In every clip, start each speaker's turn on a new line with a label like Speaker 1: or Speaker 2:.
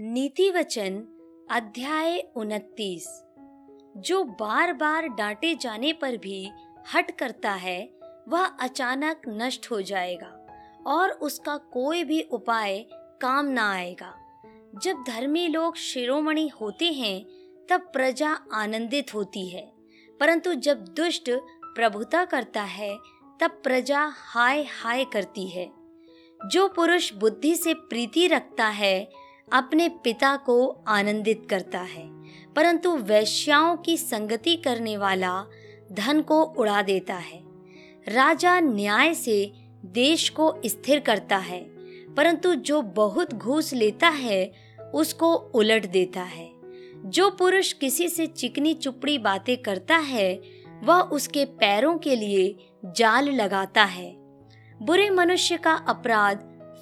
Speaker 1: नीति वचन, अध्याय उनतीस। जो बार बार डांटे जाने पर भी हट करता है, वह अचानक नष्ट हो जाएगा और उसका कोई भी उपाय काम ना आएगा। जब धर्मी लोग शिरोमणि होते हैं, तब प्रजा आनंदित होती है, परंतु जब दुष्ट प्रभुता करता है, तब प्रजा हाय हाय करती है। जो पुरुष बुद्धि से प्रीति रखता है अपने पिता को आनंदित करता है, परंतु वैश्याओं की संगति करने वाला धन को उड़ा देता है। राजा न्याय से देश को स्थिर करता है, परंतु जो बहुत घूस लेता है, उसको उलट देता है। जो पुरुष किसी से चिकनी चुपड़ी बातें करता है, वह उसके पैरों के लिए जाल लगाता है। बुरे मनुष्य का अपराध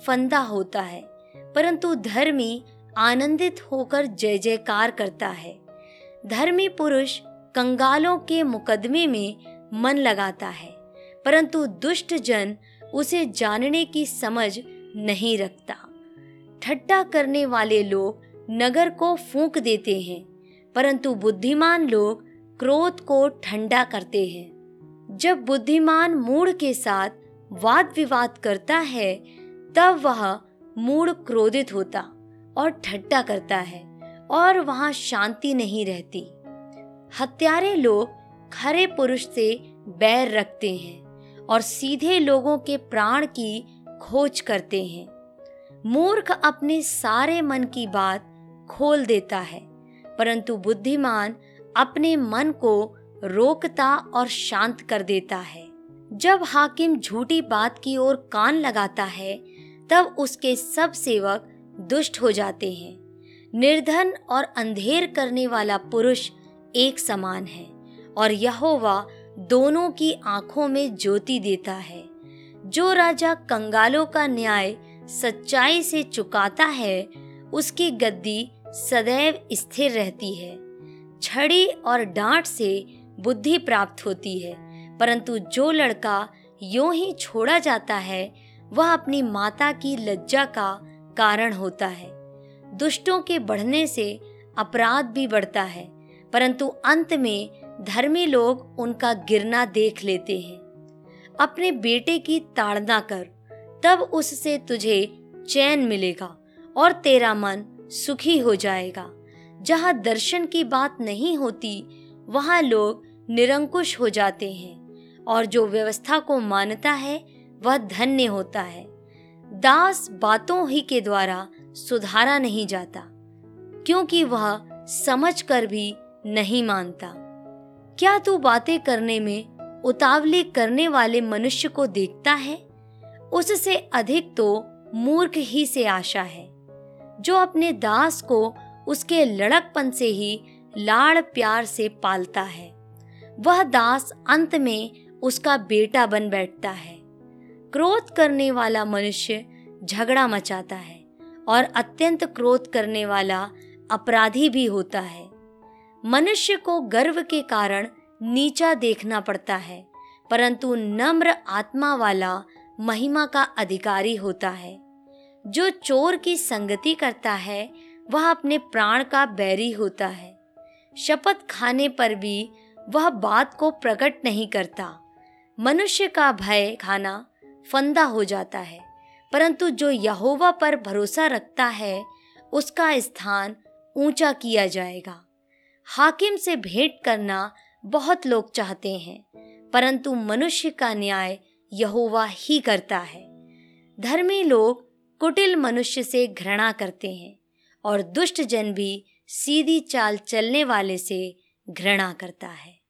Speaker 1: फंदा होता है। परंतु धर्मी आनंदित होकर जय जयकार करता है। धर्मी पुरुष कंगालों के मुकदमे में मन लगाता है, परंतु दुष्ट जन उसे जानने की समझ नहीं रखता। ठट्टा करने वाले लोग नगर को फूंक देते हैं, परंतु बुद्धिमान लोग क्रोध को ठंडा करते हैं। जब बुद्धिमान मूड के साथ वाद विवाद करता है, तब वह मूड क्रोधित होता और ठट्टा करता है और वहाँ शांति नहीं रहती। हत्यारे लोग खरे पुरुष से बैर रखते हैं और सीधे लोगों के प्राण की खोज करते हैं। मूर्ख अपने सारे मन की बात खोल देता है, परंतु बुद्धिमान अपने मन को रोकता और शांत कर देता है। जब हाकिम झूठी बात की ओर कान लगाता है तब उसके सब सेवक दुष्ट हो जाते हैं। निर्धन और अंधेर करने वाला पुरुष एक समान है और यहोवा दोनों की आँखों में ज्योति देता है। जो राजा कंगालों का न्याय सच्चाई से चुकाता है, उसकी गद्दी सदैव स्थिर रहती है। छड़ी और डांट से बुद्धि प्राप्त होती है, परंतु जो लड़का यूँ ही छोड़ा जाता है वह अपनी माता की लज्जा का कारण होता है। दुष्टों के बढ़ने से अपराध भी बढ़ता है, परंतु अंत में धर्मी लोग उनका गिरना देख लेते हैं। अपने बेटे की ताड़ना कर, तब उससे तुझे चैन मिलेगा और तेरा मन सुखी हो जाएगा। जहाँ दर्शन की बात नहीं होती, वहाँ लोग निरंकुश हो जाते हैं और जो व्यवस्था को मानता है वह धन्य होता है। दास बातों ही के द्वारा सुधारा नहीं जाता, क्योंकि वह समझ कर भी नहीं मानता। क्या तू बातें करने में उतावली करने वाले मनुष्य को देखता है? उससे अधिक तो मूर्ख ही से आशा है। जो अपने दास को उसके लड़कपन से ही लाड़ प्यार से पालता है, वह दास अंत में उसका बेटा बन बैठता है। क्रोध करने वाला मनुष्य झगड़ा मचाता है और अत्यंत क्रोध करने वाला अपराधी भी होता है। मनुष्य को गर्व के कारण नीचा देखना पड़ता है, परंतु नम्र आत्मा वाला महिमा का अधिकारी होता है। जो चोर की संगति करता है, वह अपने प्राण का बैरी होता है। शपथ खाने पर भी वह बात को प्रकट नहीं करता। मनुष्य का भय खाना फंदा हो जाता है। परंतु जो यहोवा पर भरोसा रखता है, उसका स्थान ऊँचा किया जाएगा। हाकिम से भेंट करना बहुत लोग चाहते हैं, परंतु मनुष्य का न्याय यहोवा ही करता है। धर्मी लोग कुटिल मनुष्य से घृणा करते हैं और दुष्ट जन भी सीधी चाल चलने वाले से घृणा करता है।